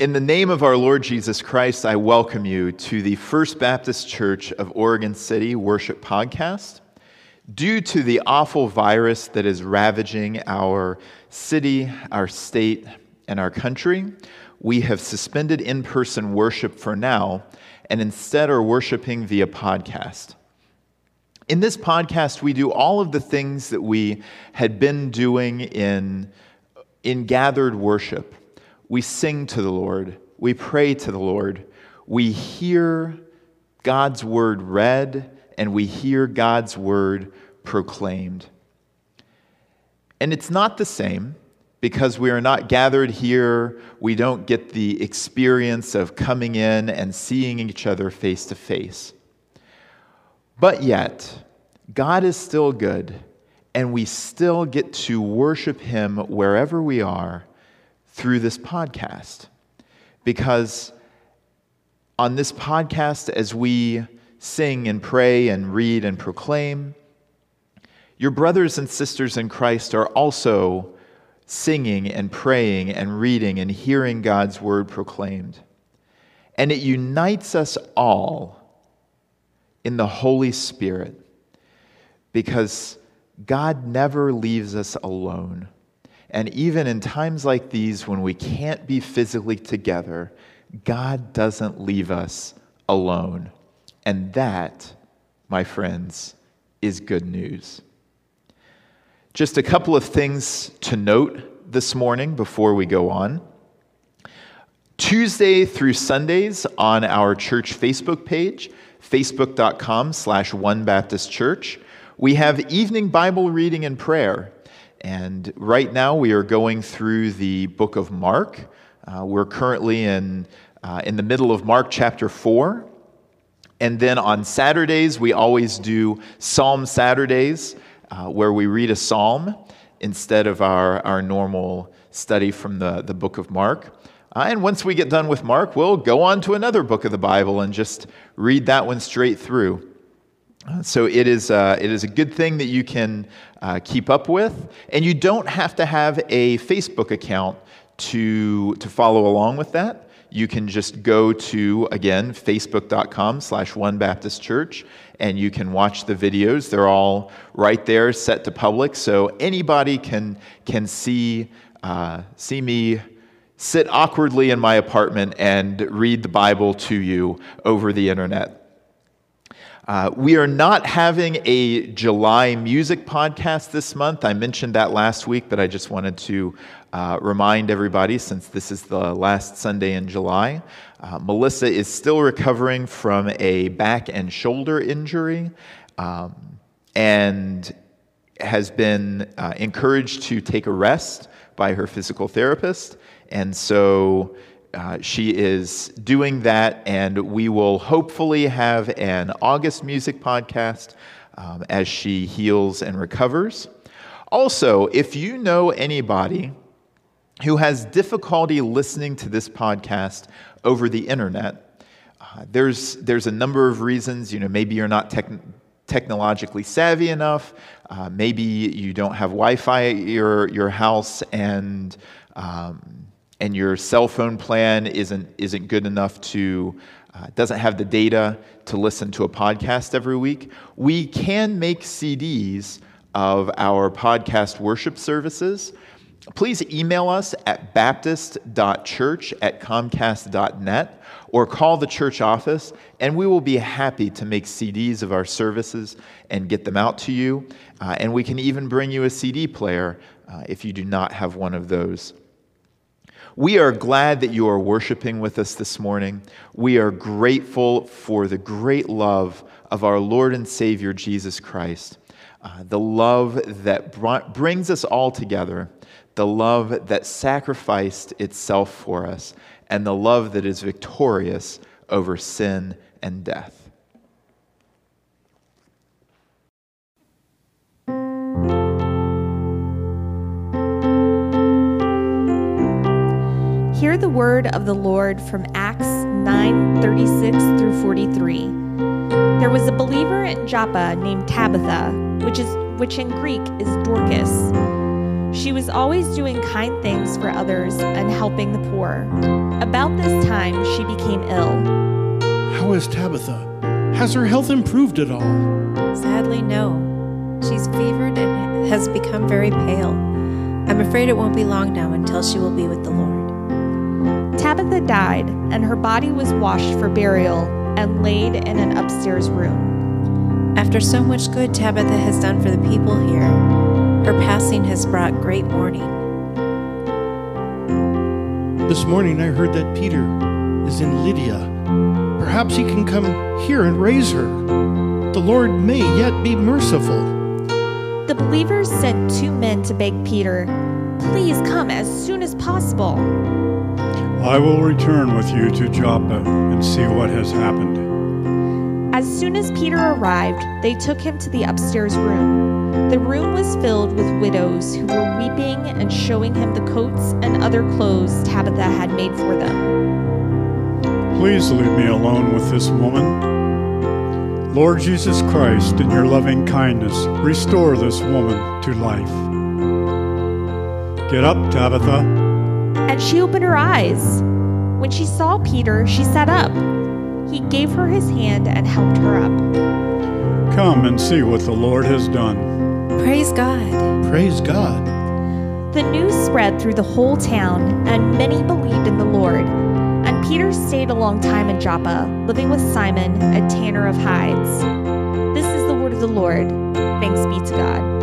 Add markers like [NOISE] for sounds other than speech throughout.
In the name of our Lord Jesus Christ, I welcome you to the First Baptist Church of Oregon City Worship Podcast. Due to the awful virus that is ravaging our city, our state, and our country, we have suspended in person worship for now and instead are worshiping via podcast. In this podcast, we do all of the things that we had been doing in, in gathered worship we sing to the Lord, we pray to the Lord, we hear God's word read, and we hear God's word proclaimed. And it's not the same because we are not gathered here. We don't get the experience of coming in and seeing each other face to face. But yet, God is still good, and we still get to worship Him wherever we are through this podcast. Because on this podcast, as we sing and pray and read and proclaim, your brothers and sisters in Christ are also singing and praying and reading and hearing God's word proclaimed. And it unites us all in the Holy Spirit because God never leaves us alone. And even in times like these, when we can't be physically together, God doesn't leave us alone. And that, my friends, is good news. Just a couple of things to note this morning before we go on. Tuesday through Sundays on our church Facebook page, facebook.com slash One Baptist Church, we have evening Bible reading and prayer and right now we are going through the book of Mark. Uh, we're currently in, uh, in the middle of Mark chapter 4. And then on Saturdays, we always do Psalm Saturdays, uh, where we read a psalm instead of our, our normal study from the, the book of Mark. Uh, and once we get done with Mark, we'll go on to another book of the Bible and just read that one straight through. So it is, uh, it is a good thing that you can uh, keep up with, and you don't have to have a Facebook account to, to follow along with that. You can just go to, again, facebook.com slash One Baptist Church, and you can watch the videos. They're all right there, set to public, so anybody can, can see, uh, see me sit awkwardly in my apartment and read the Bible to you over the internet. Uh, we are not having a July music podcast this month. I mentioned that last week, but I just wanted to uh, remind everybody since this is the last Sunday in July. Uh, Melissa is still recovering from a back and shoulder injury um, and has been uh, encouraged to take a rest by her physical therapist. And so uh, she is doing that, and we will hopefully have an August music podcast um, as she heals and recovers. Also, if you know anybody who has difficulty listening to this podcast over the internet, uh, there's, there's a number of reasons. You know, maybe you're not tech- technologically savvy enough. Uh, maybe you don't have Wi Fi at your, your house and um, and your cell phone plan isn't, isn't good enough to, uh, doesn't have the data to listen to a podcast every week, we can make CDs of our podcast worship services. Please email us at baptist.church at comcast.net or call the church office, and we will be happy to make CDs of our services and get them out to you. Uh, and we can even bring you a CD player uh, if you do not have one of those. We are glad that you are worshiping with us this morning. We are grateful for the great love of our Lord and Savior Jesus Christ, uh, the love that br- brings us all together, the love that sacrificed itself for us, and the love that is victorious over sin and death. Hear the word of the Lord from Acts 9:36 through 43. There was a believer in Joppa named Tabitha, which is which in Greek is Dorcas. She was always doing kind things for others and helping the poor. About this time, she became ill. How is Tabitha? Has her health improved at all? Sadly, no. She's fevered and has become very pale. I'm afraid it won't be long now until she will be with the Lord. Tabitha died, and her body was washed for burial and laid in an upstairs room. After so much good Tabitha has done for the people here, her passing has brought great mourning. This morning I heard that Peter is in Lydda. Perhaps he can come here and raise her. The Lord may yet be merciful. The believers sent two men to beg Peter, Please come as soon as possible. I will return with you to Joppa and see what has happened. As soon as Peter arrived, they took him to the upstairs room. The room was filled with widows who were weeping and showing him the coats and other clothes Tabitha had made for them. Please leave me alone with this woman. Lord Jesus Christ, in your loving kindness, restore this woman to life. Get up, Tabitha. And she opened her eyes. When she saw Peter, she sat up. He gave her his hand and helped her up. Come and see what the Lord has done. Praise God. Praise God. The news spread through the whole town, and many believed in the Lord. And Peter stayed a long time in Joppa, living with Simon, a tanner of hides. This is the word of the Lord. Thanks be to God.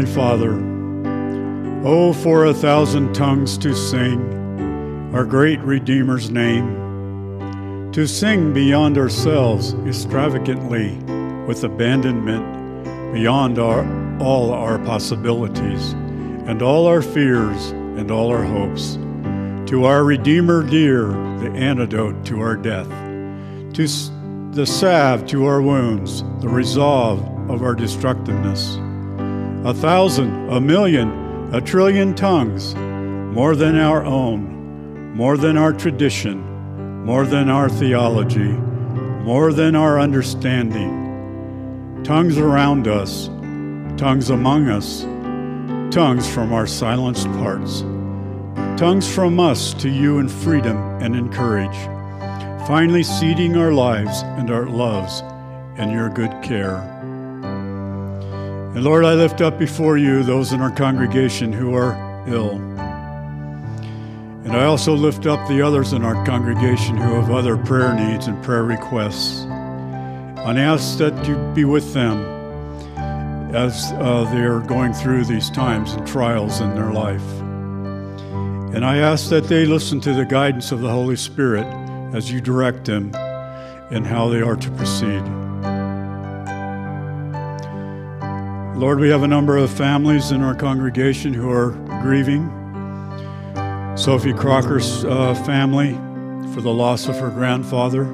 Heavenly Father, oh, for a thousand tongues to sing our great Redeemer's name, to sing beyond ourselves extravagantly with abandonment beyond our, all our possibilities and all our fears and all our hopes, to our Redeemer dear, the antidote to our death, to the salve to our wounds, the resolve of our destructiveness a thousand, a million, a trillion tongues, more than our own, more than our tradition, more than our theology, more than our understanding. Tongues around us, tongues among us, tongues from our silenced parts, tongues from us to you in freedom and in courage, finally seeding our lives and our loves in your good care. And Lord, I lift up before you those in our congregation who are ill. And I also lift up the others in our congregation who have other prayer needs and prayer requests. And I ask that you be with them as uh, they are going through these times and trials in their life. And I ask that they listen to the guidance of the Holy Spirit as you direct them in how they are to proceed. Lord, we have a number of families in our congregation who are grieving. Sophie Crocker's uh, family for the loss of her grandfather,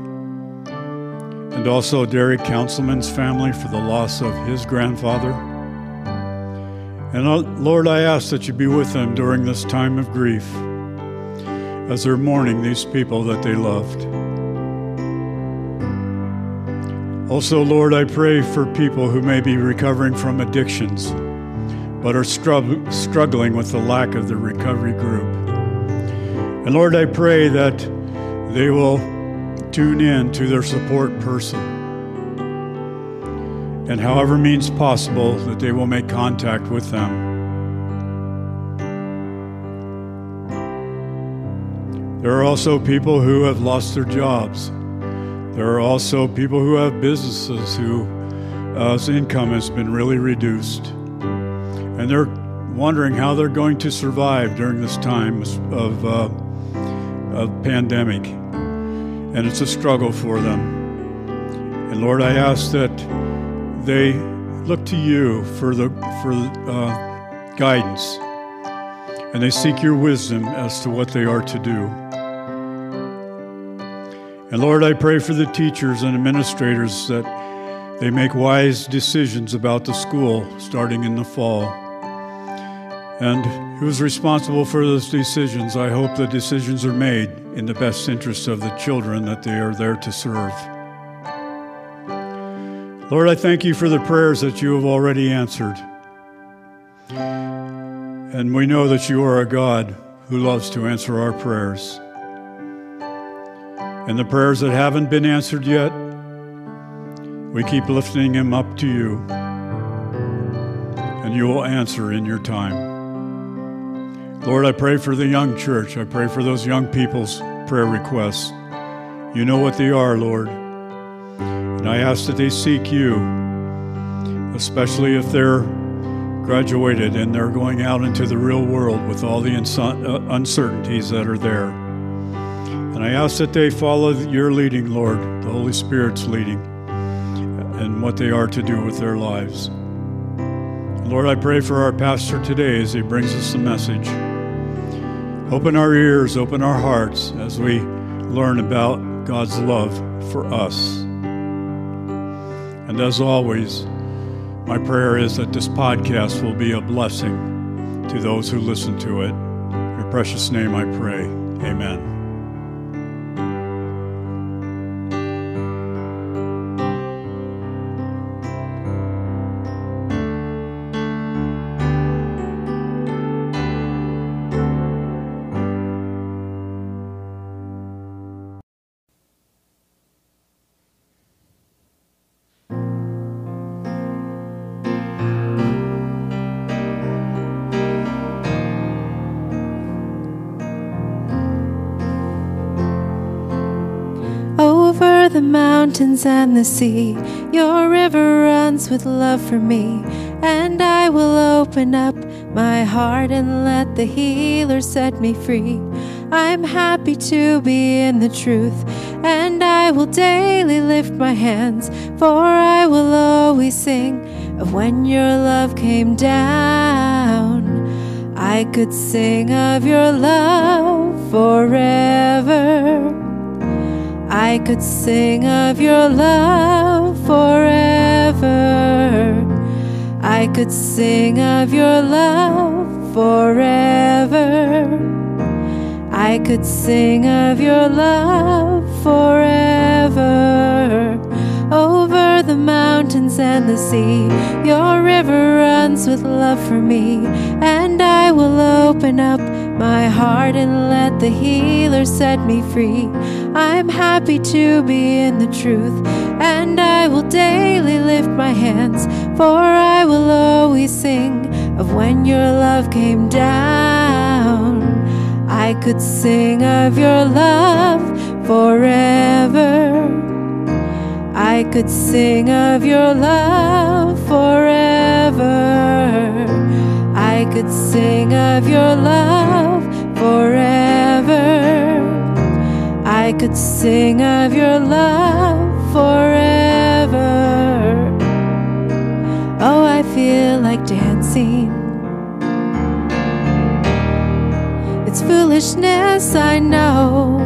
and also Derek Councilman's family for the loss of his grandfather. And uh, Lord, I ask that you be with them during this time of grief as they're mourning these people that they loved. Also, Lord, I pray for people who may be recovering from addictions but are strugg- struggling with the lack of the recovery group. And Lord, I pray that they will tune in to their support person. And however means possible, that they will make contact with them. There are also people who have lost their jobs there are also people who have businesses whose uh, income has been really reduced. And they're wondering how they're going to survive during this time of, uh, of pandemic. And it's a struggle for them. And Lord, I ask that they look to you for the for uh, guidance and they seek your wisdom as to what they are to do. And Lord, I pray for the teachers and administrators that they make wise decisions about the school starting in the fall. And who's responsible for those decisions? I hope the decisions are made in the best interest of the children that they are there to serve. Lord, I thank you for the prayers that you have already answered. And we know that you are a God who loves to answer our prayers. And the prayers that haven't been answered yet, we keep lifting them up to you. And you will answer in your time. Lord, I pray for the young church. I pray for those young people's prayer requests. You know what they are, Lord. And I ask that they seek you, especially if they're graduated and they're going out into the real world with all the uh, uncertainties that are there. And I ask that they follow your leading, Lord, the Holy Spirit's leading, and what they are to do with their lives. Lord, I pray for our pastor today as he brings us the message. Open our ears, open our hearts as we learn about God's love for us. And as always, my prayer is that this podcast will be a blessing to those who listen to it. In your precious name I pray. Amen. Mountains and the sea. Your river runs with love for me, and I will open up my heart and let the healer set me free. I'm happy to be in the truth, and I will daily lift my hands, for I will always sing of when your love came down. I could sing of your love forever. I could sing of your love forever. I could sing of your love forever. I could sing of your love forever. Over the mountains and the sea, your river runs with love for me, and I will open up my heart and let the healer set me free. I'm happy to be in the truth, and I will daily lift my hands, for I will always sing of when your love came down. I could sing of your love forever. I could sing of your love forever. Could sing of your love forever. I could sing of your love forever. Oh, I feel like dancing. It's foolishness, I know.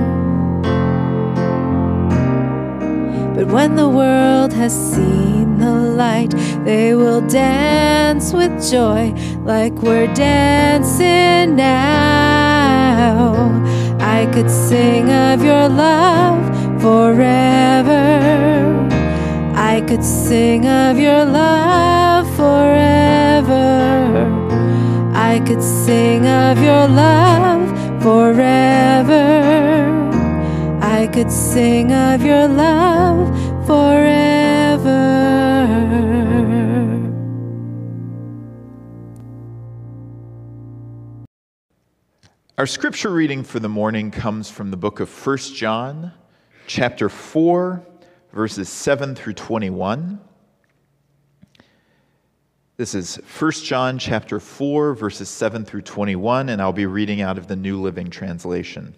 But when the world has seen the light, they will dance with joy like we're dancing now. I could sing of your love forever. I could sing of your love forever. I could sing of your love forever. I could sing of your love forever. Our scripture reading for the morning comes from the book of 1 John, chapter 4, verses 7 through 21. This is 1 John chapter 4 verses 7 through 21 and I'll be reading out of the New Living Translation.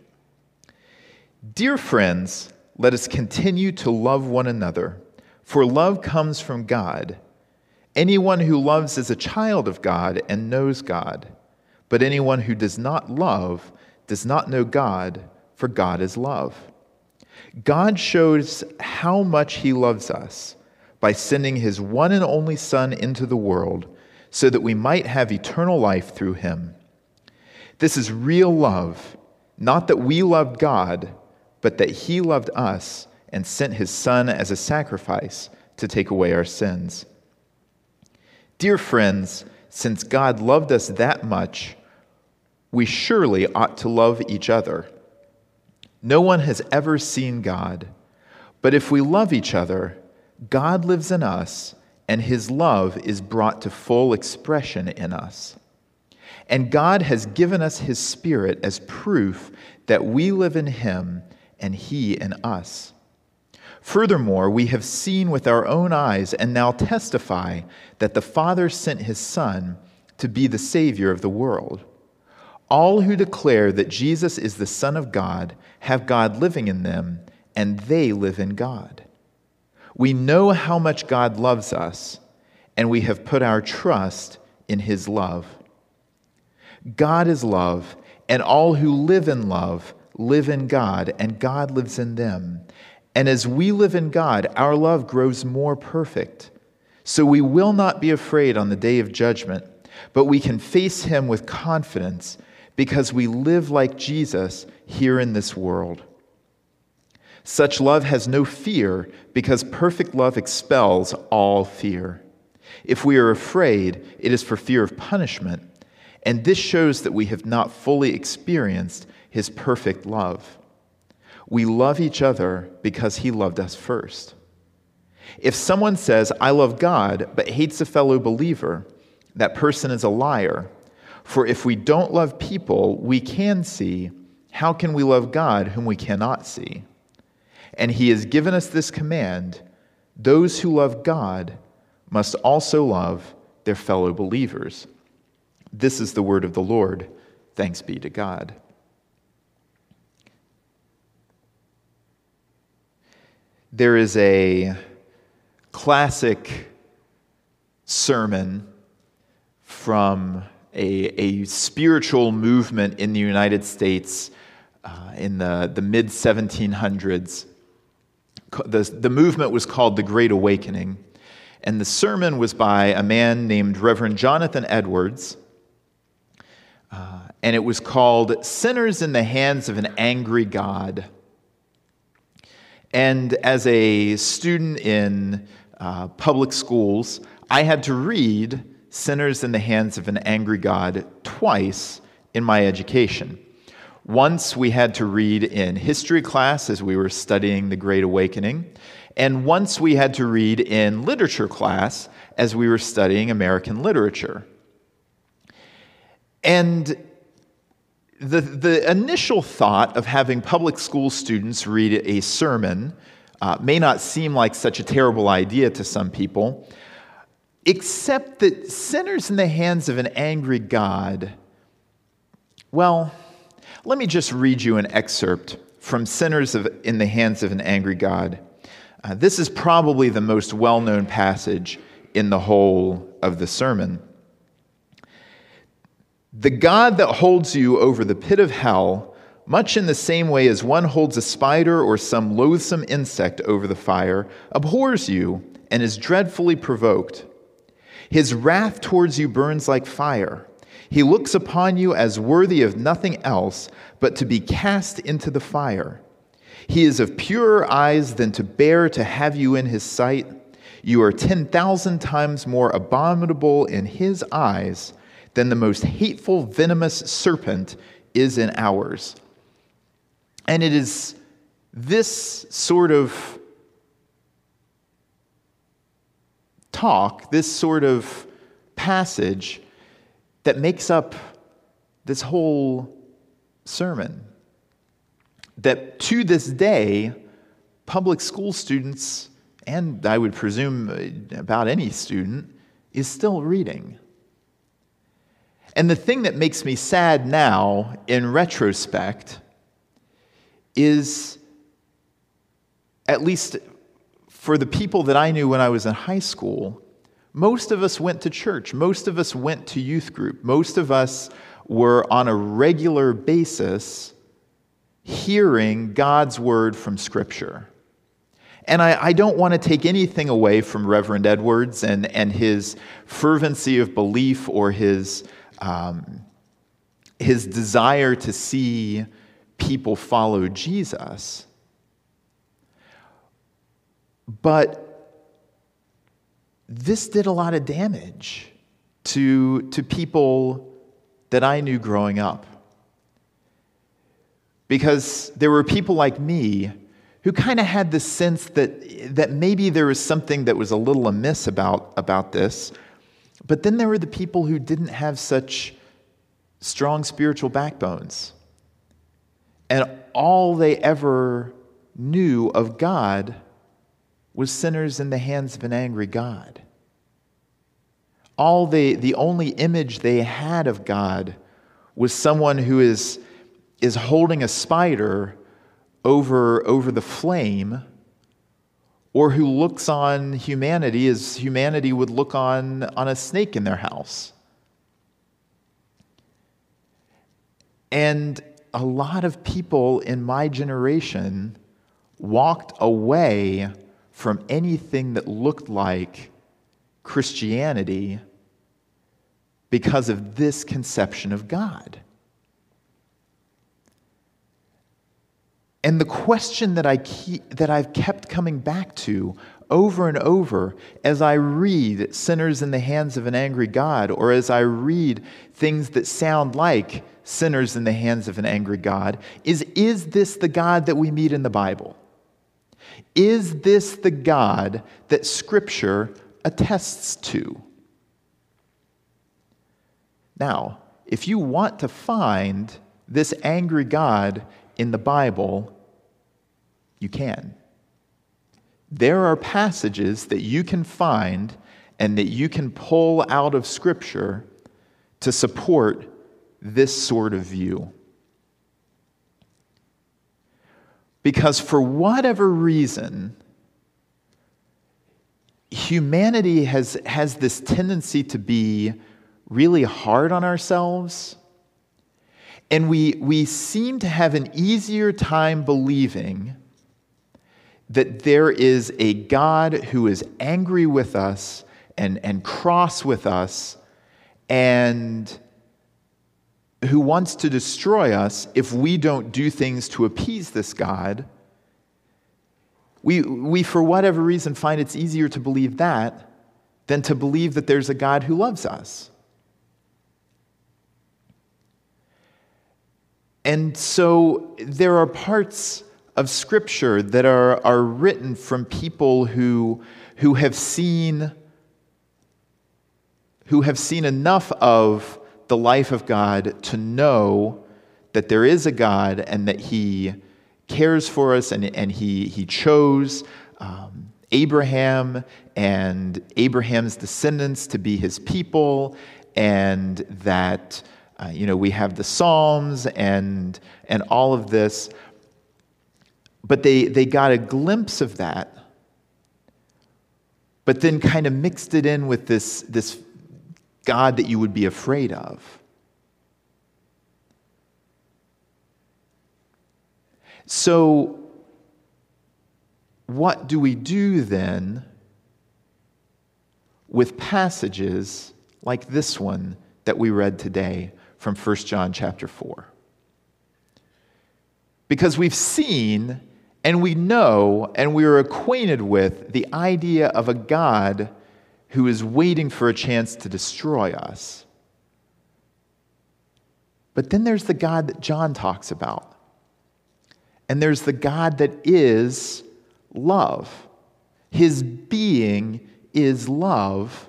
Dear friends, let us continue to love one another, for love comes from God. Anyone who loves is a child of God and knows God. But anyone who does not love does not know God, for God is love. God shows how much He loves us by sending His one and only Son into the world so that we might have eternal life through Him. This is real love, not that we loved God, but that He loved us and sent His Son as a sacrifice to take away our sins. Dear friends, since God loved us that much, we surely ought to love each other. No one has ever seen God, but if we love each other, God lives in us, and his love is brought to full expression in us. And God has given us his Spirit as proof that we live in him and he in us. Furthermore, we have seen with our own eyes and now testify that the Father sent his Son to be the Savior of the world. All who declare that Jesus is the Son of God have God living in them, and they live in God. We know how much God loves us, and we have put our trust in his love. God is love, and all who live in love live in God, and God lives in them. And as we live in God, our love grows more perfect. So we will not be afraid on the day of judgment, but we can face him with confidence because we live like Jesus here in this world. Such love has no fear because perfect love expels all fear. If we are afraid, it is for fear of punishment, and this shows that we have not fully experienced his perfect love. We love each other because he loved us first. If someone says, I love God, but hates a fellow believer, that person is a liar. For if we don't love people we can see, how can we love God whom we cannot see? And he has given us this command those who love God must also love their fellow believers. This is the word of the Lord. Thanks be to God. There is a classic sermon from a, a spiritual movement in the United States uh, in the, the mid 1700s. The, the movement was called the Great Awakening. And the sermon was by a man named Reverend Jonathan Edwards. Uh, and it was called Sinners in the Hands of an Angry God. And as a student in uh, public schools, I had to read Sinners in the Hands of an Angry God twice in my education. Once we had to read in history class as we were studying the Great Awakening, and once we had to read in literature class as we were studying American literature. And the, the initial thought of having public school students read a sermon uh, may not seem like such a terrible idea to some people, except that sinners in the hands of an angry God. Well, let me just read you an excerpt from Sinners of, in the Hands of an Angry God. Uh, this is probably the most well known passage in the whole of the sermon. The God that holds you over the pit of hell, much in the same way as one holds a spider or some loathsome insect over the fire, abhors you and is dreadfully provoked. His wrath towards you burns like fire. He looks upon you as worthy of nothing else but to be cast into the fire. He is of purer eyes than to bear to have you in his sight. You are 10,000 times more abominable in his eyes than the most hateful, venomous serpent is in ours. And it is this sort of talk, this sort of passage, that makes up this whole sermon. That to this day, public school students, and I would presume about any student, is still reading. And the thing that makes me sad now, in retrospect, is at least for the people that I knew when I was in high school, most of us went to church. Most of us went to youth group. Most of us were on a regular basis hearing God's word from Scripture. And I, I, don't want to take anything away from Reverend Edwards and, and his fervency of belief or his, um, his desire to see people follow Jesus. But this did a lot of damage to, to people that I knew growing up. Because there were people like me who kind of had this sense that, that maybe there was something that was a little amiss about, about this. But then there were the people who didn't have such strong spiritual backbones. And all they ever knew of God was sinners in the hands of an angry God. All the, the only image they had of God was someone who is, is holding a spider over, over the flame, or who looks on humanity as humanity would look on, on a snake in their house. And a lot of people in my generation walked away from anything that looked like Christianity because of this conception of God. And the question that, I keep, that I've kept coming back to over and over as I read Sinners in the Hands of an Angry God, or as I read things that sound like Sinners in the Hands of an Angry God, is Is this the God that we meet in the Bible? Is this the God that Scripture attests to? Now, if you want to find this angry God in the Bible, you can. There are passages that you can find and that you can pull out of Scripture to support this sort of view. Because for whatever reason, humanity has, has this tendency to be really hard on ourselves. And we, we seem to have an easier time believing that there is a God who is angry with us and, and cross with us and who wants to destroy us if we don't do things to appease this God, we, we, for whatever reason, find it's easier to believe that than to believe that there's a God who loves us. And so there are parts of Scripture that are, are written from people who, who, have seen, who have seen enough of the life of God to know that there is a God and that He cares for us and, and He, he chose um, Abraham and Abraham's descendants to be His people, and that. Uh, you know, we have the Psalms and, and all of this, but they, they got a glimpse of that, but then kind of mixed it in with this, this God that you would be afraid of. So, what do we do then with passages like this one that we read today from 1 John chapter 4? Because we've seen and we know and we are acquainted with the idea of a God who is waiting for a chance to destroy us. But then there's the God that John talks about. And there's the God that is love. His being is love.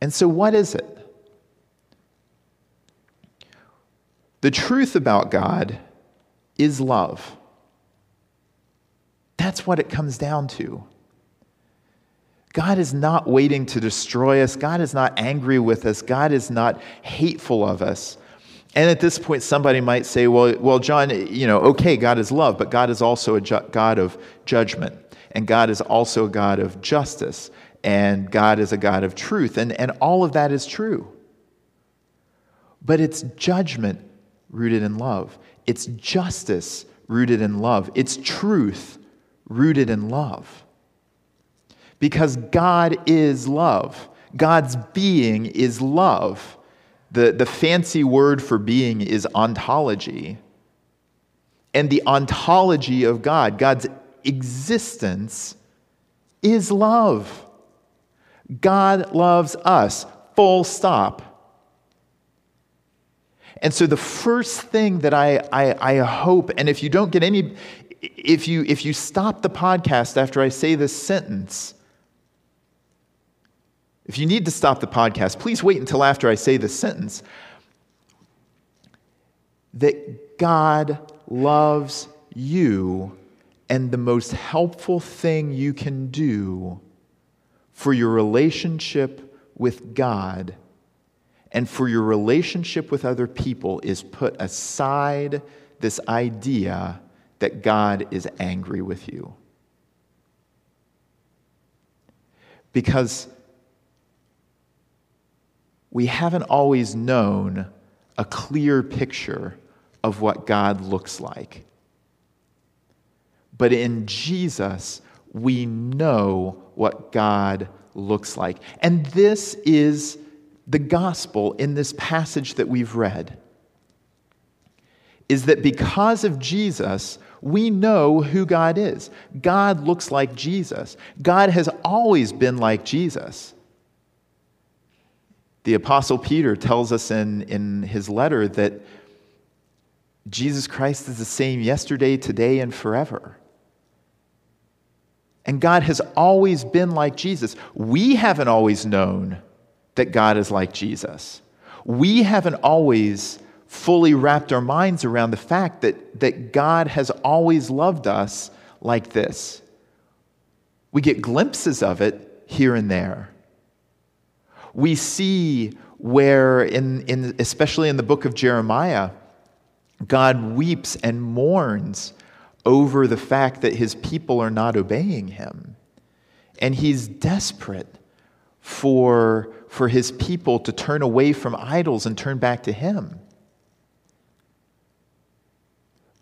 And so, what is it? The truth about God is love. That's what it comes down to. God is not waiting to destroy us. God is not angry with us. God is not hateful of us. And at this point, somebody might say, well, well, John, you know, okay, God is love, but God is also a ju- God of judgment, and God is also a God of justice. and God is a God of truth. And, and all of that is true. But it's judgment rooted in love, it's justice rooted in love, it's truth rooted in love. Because God is love, God's being is love. The, the fancy word for being is ontology. And the ontology of God, God's existence, is love. God loves us, full stop. And so the first thing that I, I, I, hope, and if you don't get any, if you, if you stop the podcast after I say this sentence, if you need to stop the podcast, please wait until after I say this sentence. That God loves you, and the most helpful thing you can do for your relationship with God and for your relationship with other people is put aside this idea that God is angry with you. Because we haven't always known a clear picture of what God looks like. But in Jesus, we know what God looks like. And this is the gospel in this passage that we've read. Is that because of Jesus, we know who God is. God looks like Jesus. God has always been like Jesus. The Apostle Peter tells us in, in his letter that Jesus Christ is the same yesterday, today, and forever. And God has always been like Jesus. We haven't always known that God is like Jesus. We haven't always fully wrapped our minds around the fact that, that God has always loved us like this. We get glimpses of it here and there. We see where, in, in, especially in the book of Jeremiah, God weeps and mourns over the fact that his people are not obeying him. And he's desperate for, for his people to turn away from idols and turn back to him.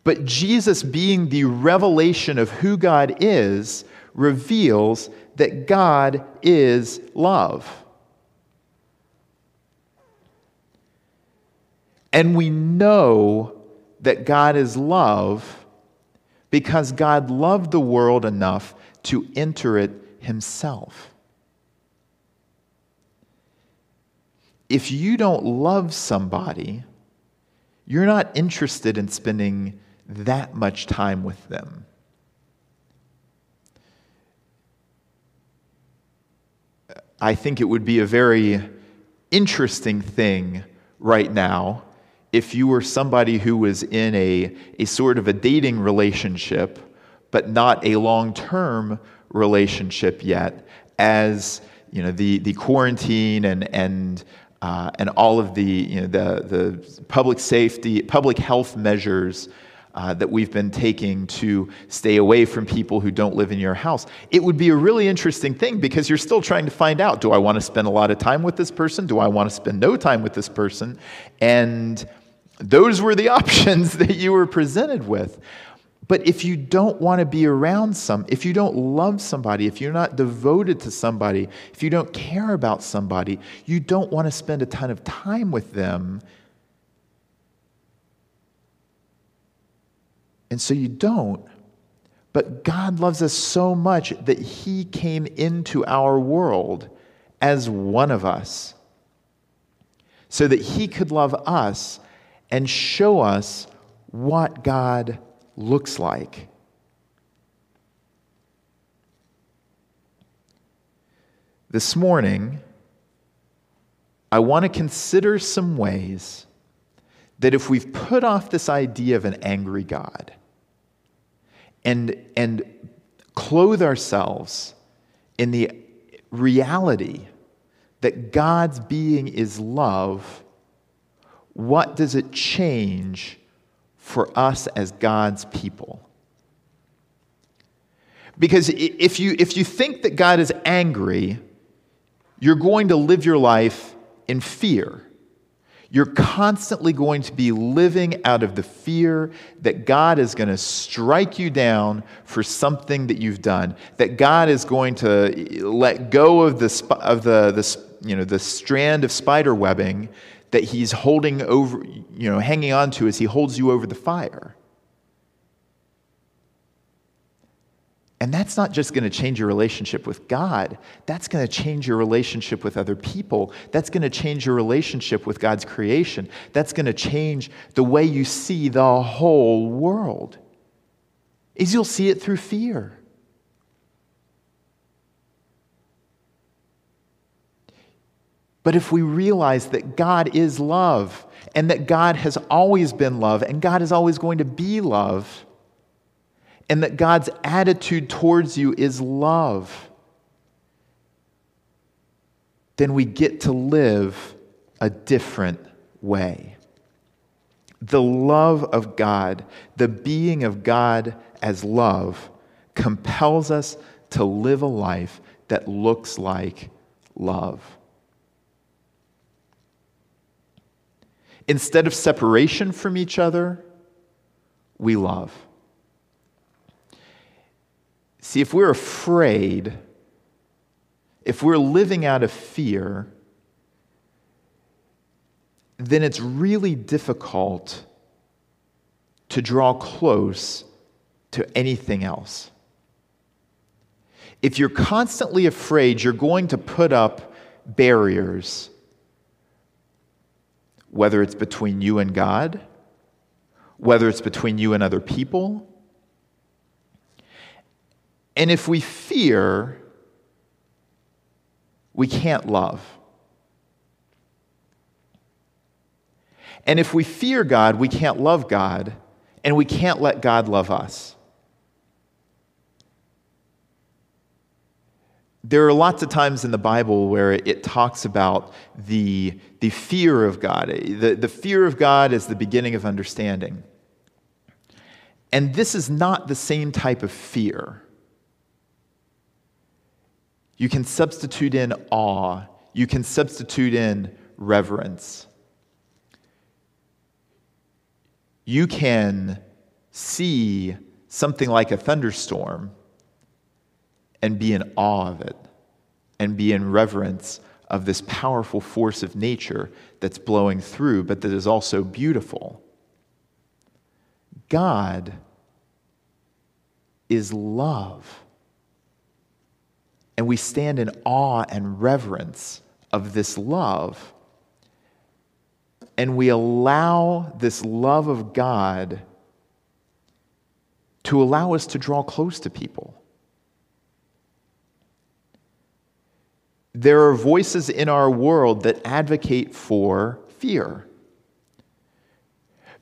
But Jesus, being the revelation of who God is, reveals that God is love. And we know that God is love because God loved the world enough to enter it himself. If you don't love somebody, you're not interested in spending that much time with them. I think it would be a very interesting thing right now if you were somebody who was in a, a sort of a dating relationship, but not a long term relationship yet, as you know, the, the quarantine and, and, uh, and all of the, you know, the, the public safety, public health measures uh, that we've been taking to stay away from people who don't live in your house. It would be a really interesting thing because you're still trying to find out do I want to spend a lot of time with this person? Do I want to spend no time with this person? And those were the [LAUGHS] options that you were presented with. But if you don't want to be around some, if you don't love somebody, if you're not devoted to somebody, if you don't care about somebody, you don't want to spend a ton of time with them And so you don't. But God loves us so much that He came into our world as one of us so that He could love us and show us what God looks like. This morning, I want to consider some ways that if we've put off this idea of an angry God and, and clothe ourselves in the reality that God's being is love, what does it change for us as God's people? Because if you, if you think that God is angry, you're going to live your life in fear. You're constantly going to be living out of the fear that God is going to strike you down for something that you've done, that God is going to let go of the, of the, the, you know, the strand of spider webbing that he's holding over, you know, hanging on to as he holds you over the fire. And that's not just going to change your relationship with God, that's going to change your relationship with other people. That's going to change your relationship with God's creation. That's going to change the way you see the whole world. Is you'll see it through fear. But if we realize that God is love and that God has always been love and God is always going to be love, and that God's attitude towards you is love, then we get to live a different way. The love of God, the being of God as love, compels us to live a life that looks like love. Instead of separation from each other, we love. See, if we're afraid, if we're living out of fear, then it's really difficult to draw close to anything else. If you're constantly afraid, you're going to put up barriers, whether it's between you and God, whether it's between you and other people and if we fear, we can't love. And if we fear God, we can't love God, and we can't let God love us. There are lots of times in the Bible where it talks about the, the fear of God. The, the fear of God is the beginning of understanding. And this is not the same type of fear. You can substitute in awe. You can substitute in reverence. You can see something like a thunderstorm and be in awe of it and be in reverence of this powerful force of nature that's blowing through, but that is also beautiful. God is love. And we stand in awe and reverence of this love. And we allow this love of God to allow us to draw close to people. There are voices in our world that advocate for fear.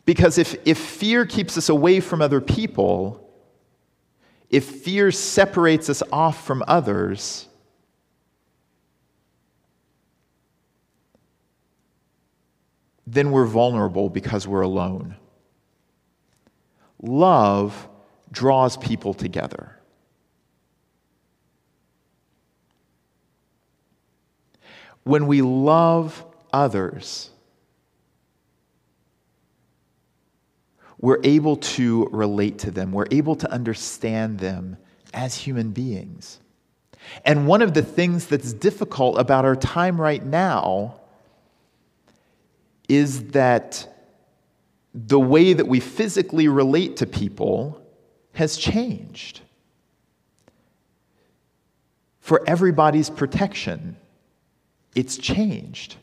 Because if, if fear keeps us away from other people, if fear separates us off from others, then we're vulnerable because we're alone. Love draws people together. When we love others, we're able to relate to them, we're able to understand them as human beings. And one of the things that's difficult about our time right now is that the way that we physically relate to people has changed. For everybody's protection, it's changed.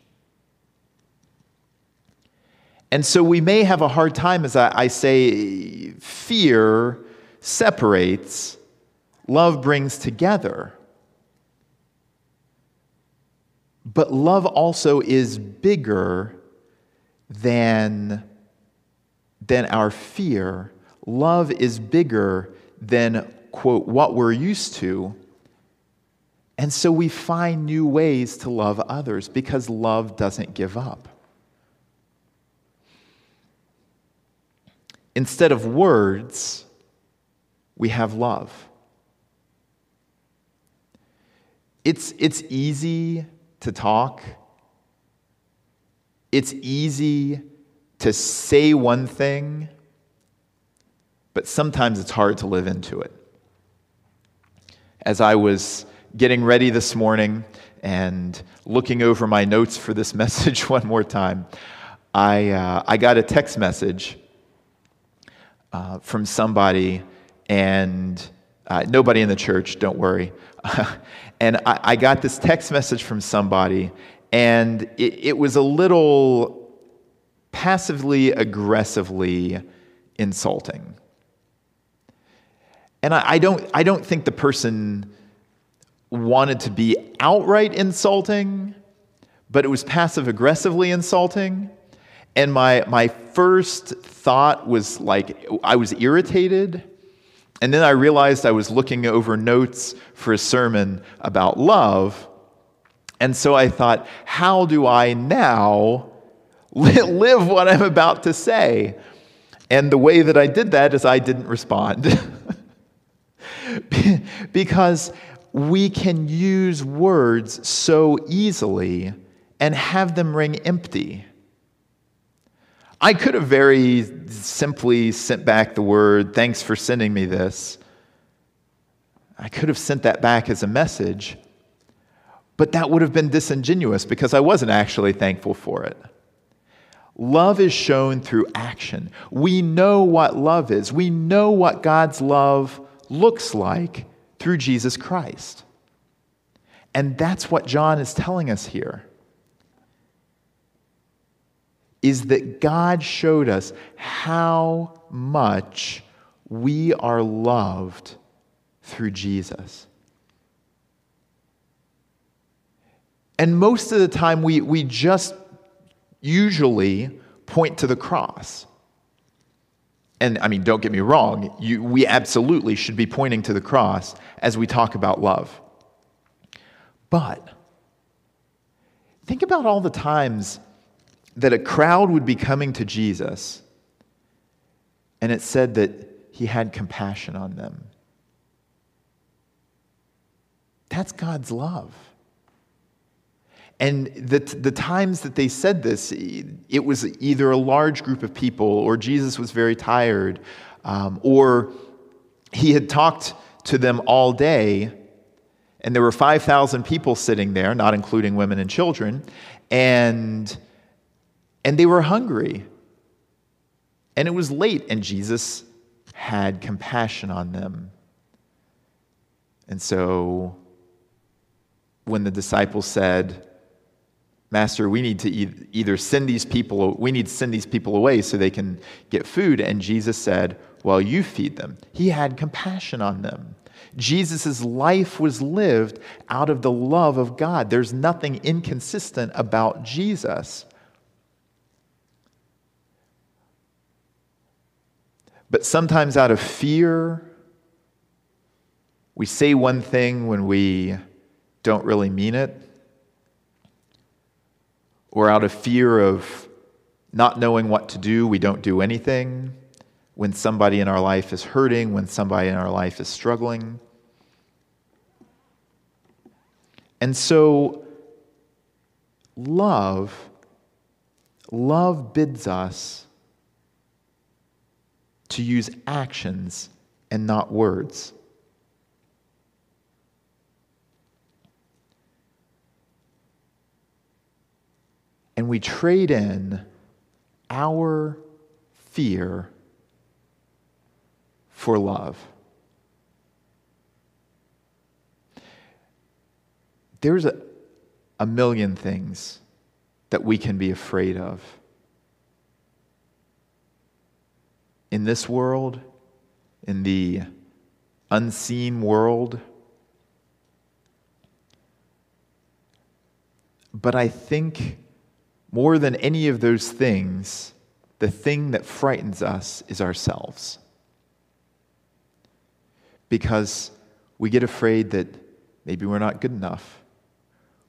And so we may have a hard time, as I, I say, fear separates, love brings together. But love also is bigger than, than our fear. Love is bigger than, quote, what we're used to. And so we find new ways to love others because love doesn't give up. Instead of words, we have love. it's, it's easy to talk, it's easy to say one thing, but sometimes it's hard to live into it. As I was getting ready this morning and looking over my notes for this [LAUGHS] message one more time, I, uh, I got a text message uh, from somebody, and uh, nobody in the church, don't worry. [LAUGHS] and I, I, got this text message from somebody, and it, it was a little passively aggressively insulting. And I, I, don't, I don't think the person wanted to be outright insulting, but it was passive aggressively insulting. And my, my first thought was like, I was irritated. And then I realized I was looking over notes for a sermon about love. And so I thought, how do I now [LAUGHS] live what I'm about to say? And the way that I did that is I didn't respond. [LAUGHS] because we can use words so easily and have them ring empty. I could have very simply sent back the word, thanks for sending me this. I could have sent that back as a message, but that would have been disingenuous because I wasn't actually thankful for it. Love is shown through action. We know what love is, we know what God's love looks like through Jesus Christ. And that's what John is telling us here is that God showed us how much we are loved through Jesus. And most of the time, we, we just usually point to the cross. And I mean, don't get me wrong, you, we absolutely should be pointing to the cross as we talk about love. But think about all the times that a crowd would be coming to Jesus, and it said that he had compassion on them. That's God's love. And the, the times that they said this, it was either a large group of people, or Jesus was very tired, um, or he had talked to them all day, and there were 5,000 people sitting there, not including women and children, and and they were hungry. And it was late, and Jesus had compassion on them. And so when the disciples said, Master, we need to either send these people, we need to send these people away so they can get food. And Jesus said, Well, you feed them. He had compassion on them. Jesus' life was lived out of the love of God. There's nothing inconsistent about Jesus. But sometimes, out of fear, we say one thing when we don't really mean it. Or out of fear of not knowing what to do, we don't do anything. When somebody in our life is hurting, when somebody in our life is struggling. And so, love, love bids us to use actions and not words. And we trade in our fear for love. There's a, a million things that we can be afraid of. in this world, in the unseen world. But I think more than any of those things, the thing that frightens us is ourselves. Because we get afraid that maybe we're not good enough.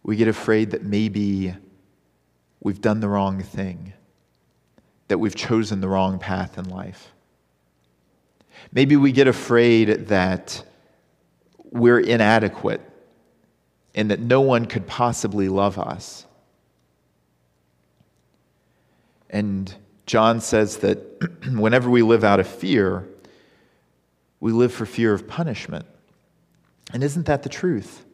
We get afraid that maybe we've done the wrong thing that we've chosen the wrong path in life. Maybe we get afraid that we're inadequate and that no one could possibly love us. And John says that [CLEARS THROAT] whenever we live out of fear, we live for fear of punishment. And isn't that the truth?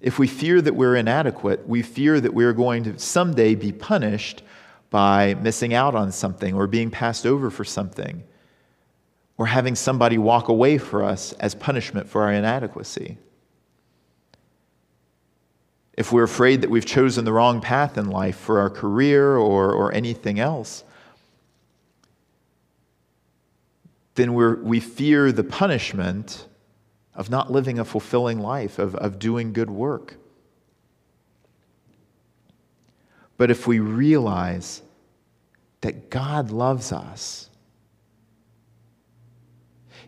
If we fear that we're inadequate, we fear that we're going to someday be punished by missing out on something or being passed over for something or having somebody walk away for us as punishment for our inadequacy. If we're afraid that we've chosen the wrong path in life for our career or, or anything else, then we fear the punishment of not living a fulfilling life, of, of doing good work. But if we realize that God loves us,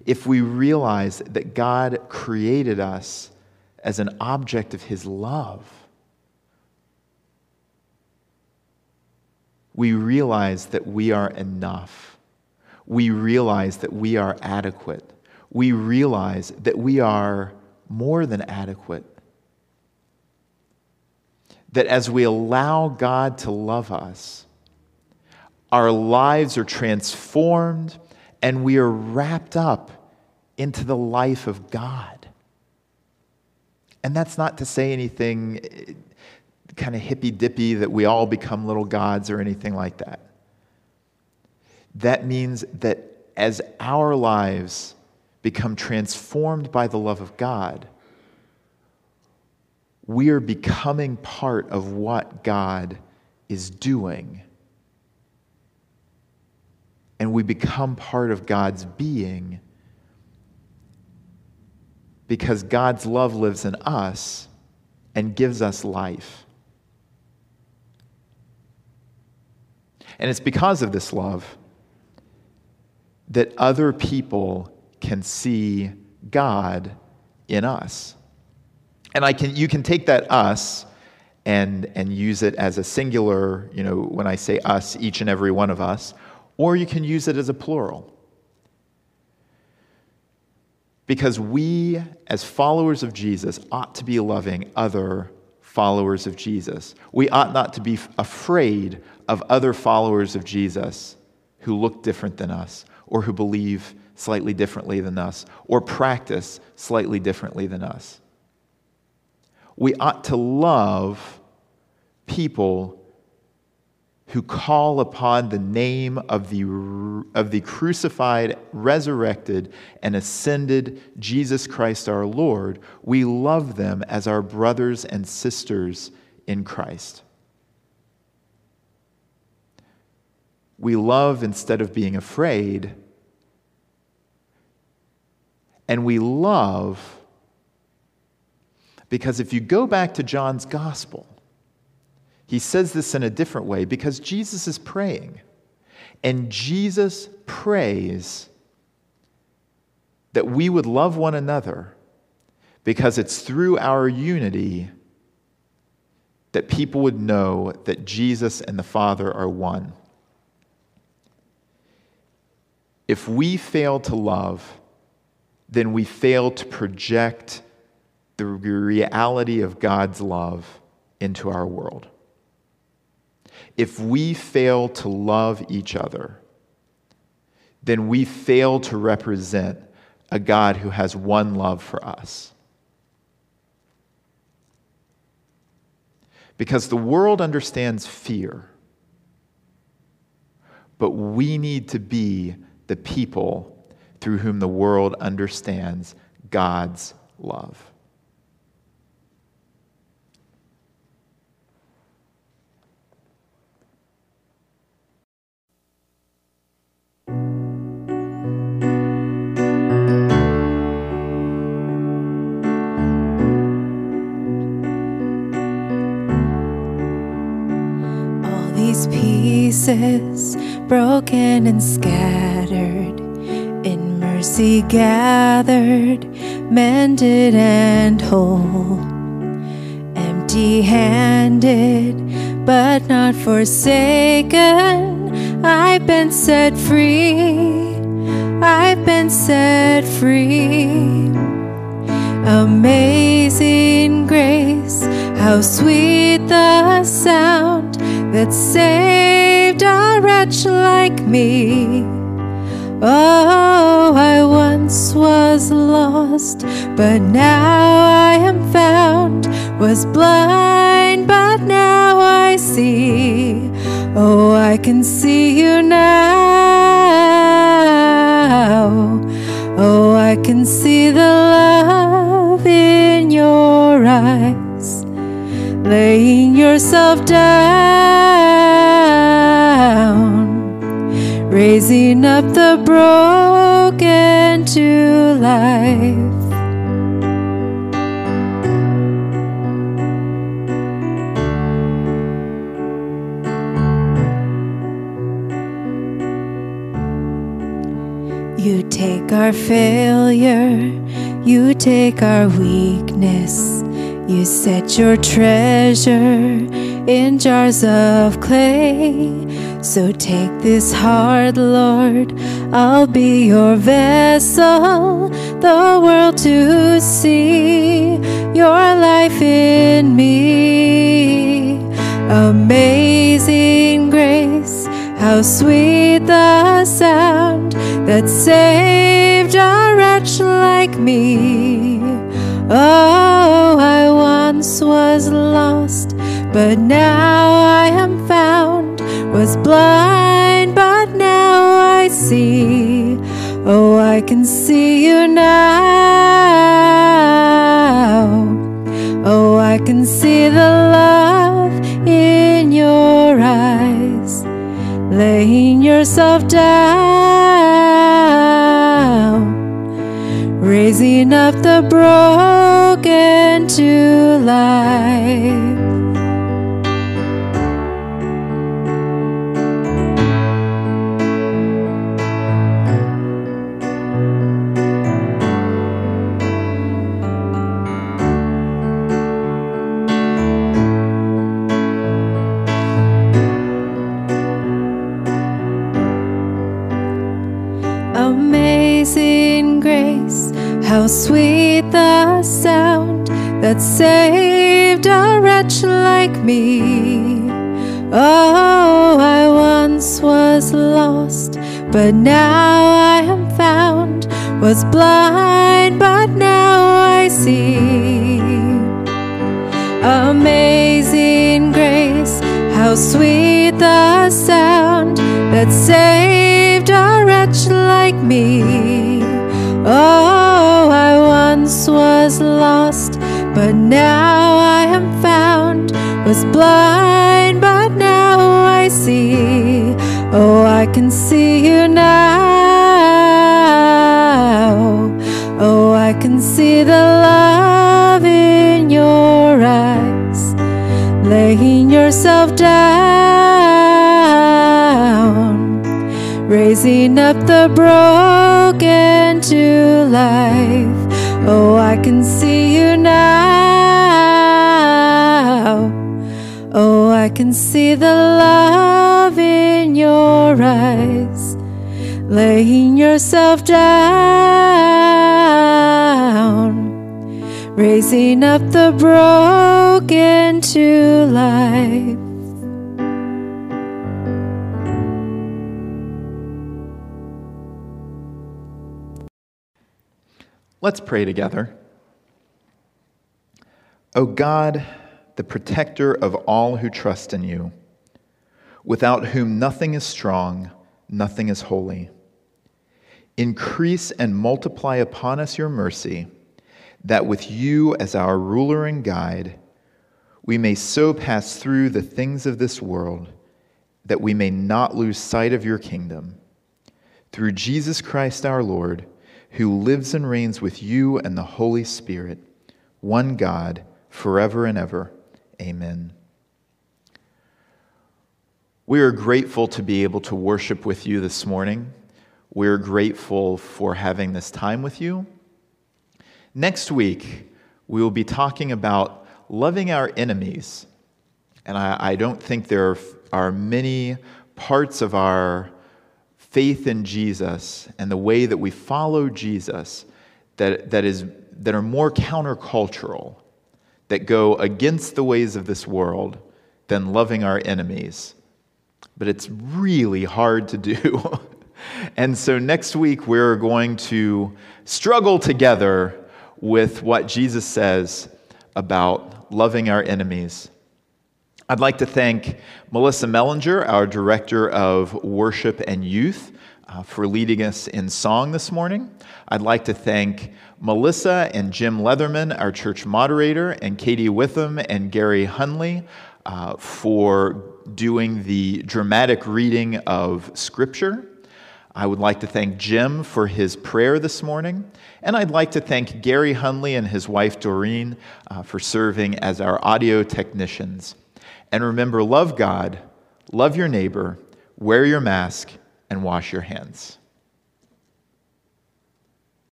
if we realize that God created us as an object of His love, we realize that we are enough. We realize that we are adequate we realize that we are more than adequate. That as we allow God to love us, our lives are transformed and we are wrapped up into the life of God. And that's not to say anything kind of hippy dippy that we all become little gods or anything like that. That means that as our lives become transformed by the love of God, we are becoming part of what God is doing. And we become part of God's being because God's love lives in us and gives us life. And it's because of this love that other people can see God in us. And I can, you can take that us and, and use it as a singular, you know, when I say us, each and every one of us, or you can use it as a plural. Because we, as followers of Jesus, ought to be loving other followers of Jesus. We ought not to be afraid of other followers of Jesus who look different than us or who believe slightly differently than us or practice slightly differently than us. We ought to love people who call upon the name of the, of the crucified, resurrected, and ascended Jesus Christ our Lord. We love them as our brothers and sisters in Christ. We love instead of being afraid and we love because if you go back to John's gospel, he says this in a different way because Jesus is praying. And Jesus prays that we would love one another because it's through our unity that people would know that Jesus and the Father are one. If we fail to love, then we fail to project the reality of God's love into our world. If we fail to love each other, then we fail to represent a God who has one love for us. Because the world understands fear, but we need to be the people through whom the world understands God's love. Pieces broken and scattered mercy gathered, mended and whole. Empty handed, but not forsaken. I've been set free. I've been set free. Amazing grace, How sweet the sound that saved a wretch like me. Oh, I once was lost, but now I am found. Was blind, but now I see. Oh, I can see you now. Oh, I can see the love in your eyes. Laying yourself down, raising up the broken to life. You take our failure, you take our weakness, you set your treasure in jars of clay. So take this heart, Lord, I'll be your vessel, the world to see your life in me. Amazing grace, how sweet the sound that saved a wretch like me. Oh, I once was lost, but now I am blind, but now I see. Oh, I can see you now. Oh, I can see the love in your eyes laying yourself down, raising up the broken to life. How sweet the sound that saved a wretch like me. Oh, I once was lost, but now I am found. Was blind, but now I see. Amazing grace, how sweet the sound that saved a wretch like me. But now I am found. Was blind, see the love in your eyes, laying yourself down, raising up the broken to life. Let's pray together. O God, the protector of all who trust in you, without whom nothing is strong, nothing is holy, increase and multiply upon us your mercy, that with you as our ruler and guide, we may so pass through the things of this world that we may not lose sight of your kingdom. Through Jesus Christ our Lord, who lives and reigns with you and the Holy Spirit, one God, forever and ever. Amen. We are grateful to be able to worship with you this morning. We're grateful for having this time with you. Next week, we will be talking about loving our enemies. And I, I don't think there are, many parts of our faith in Jesus and the way that we follow Jesus that, that, is, that are more countercultural that go against the ways of this world than loving our enemies. But it's really hard to do. [LAUGHS] and so next week, we're going to struggle together with what Jesus says about loving our enemies. I'd like to thank Melissa Mellinger, our Director of Worship and Youth, uh, for leading us in song this morning. I'd like to thank Melissa and Jim Leatherman, our church moderator, and Katie Witham and Gary Hunley uh, for doing the dramatic reading of Scripture. I would like to thank Jim for his prayer this morning. And I'd like to thank Gary Hunley and his wife Doreen uh, for serving as our audio technicians. And remember, love God, love your neighbor, wear your mask, and wash your hands.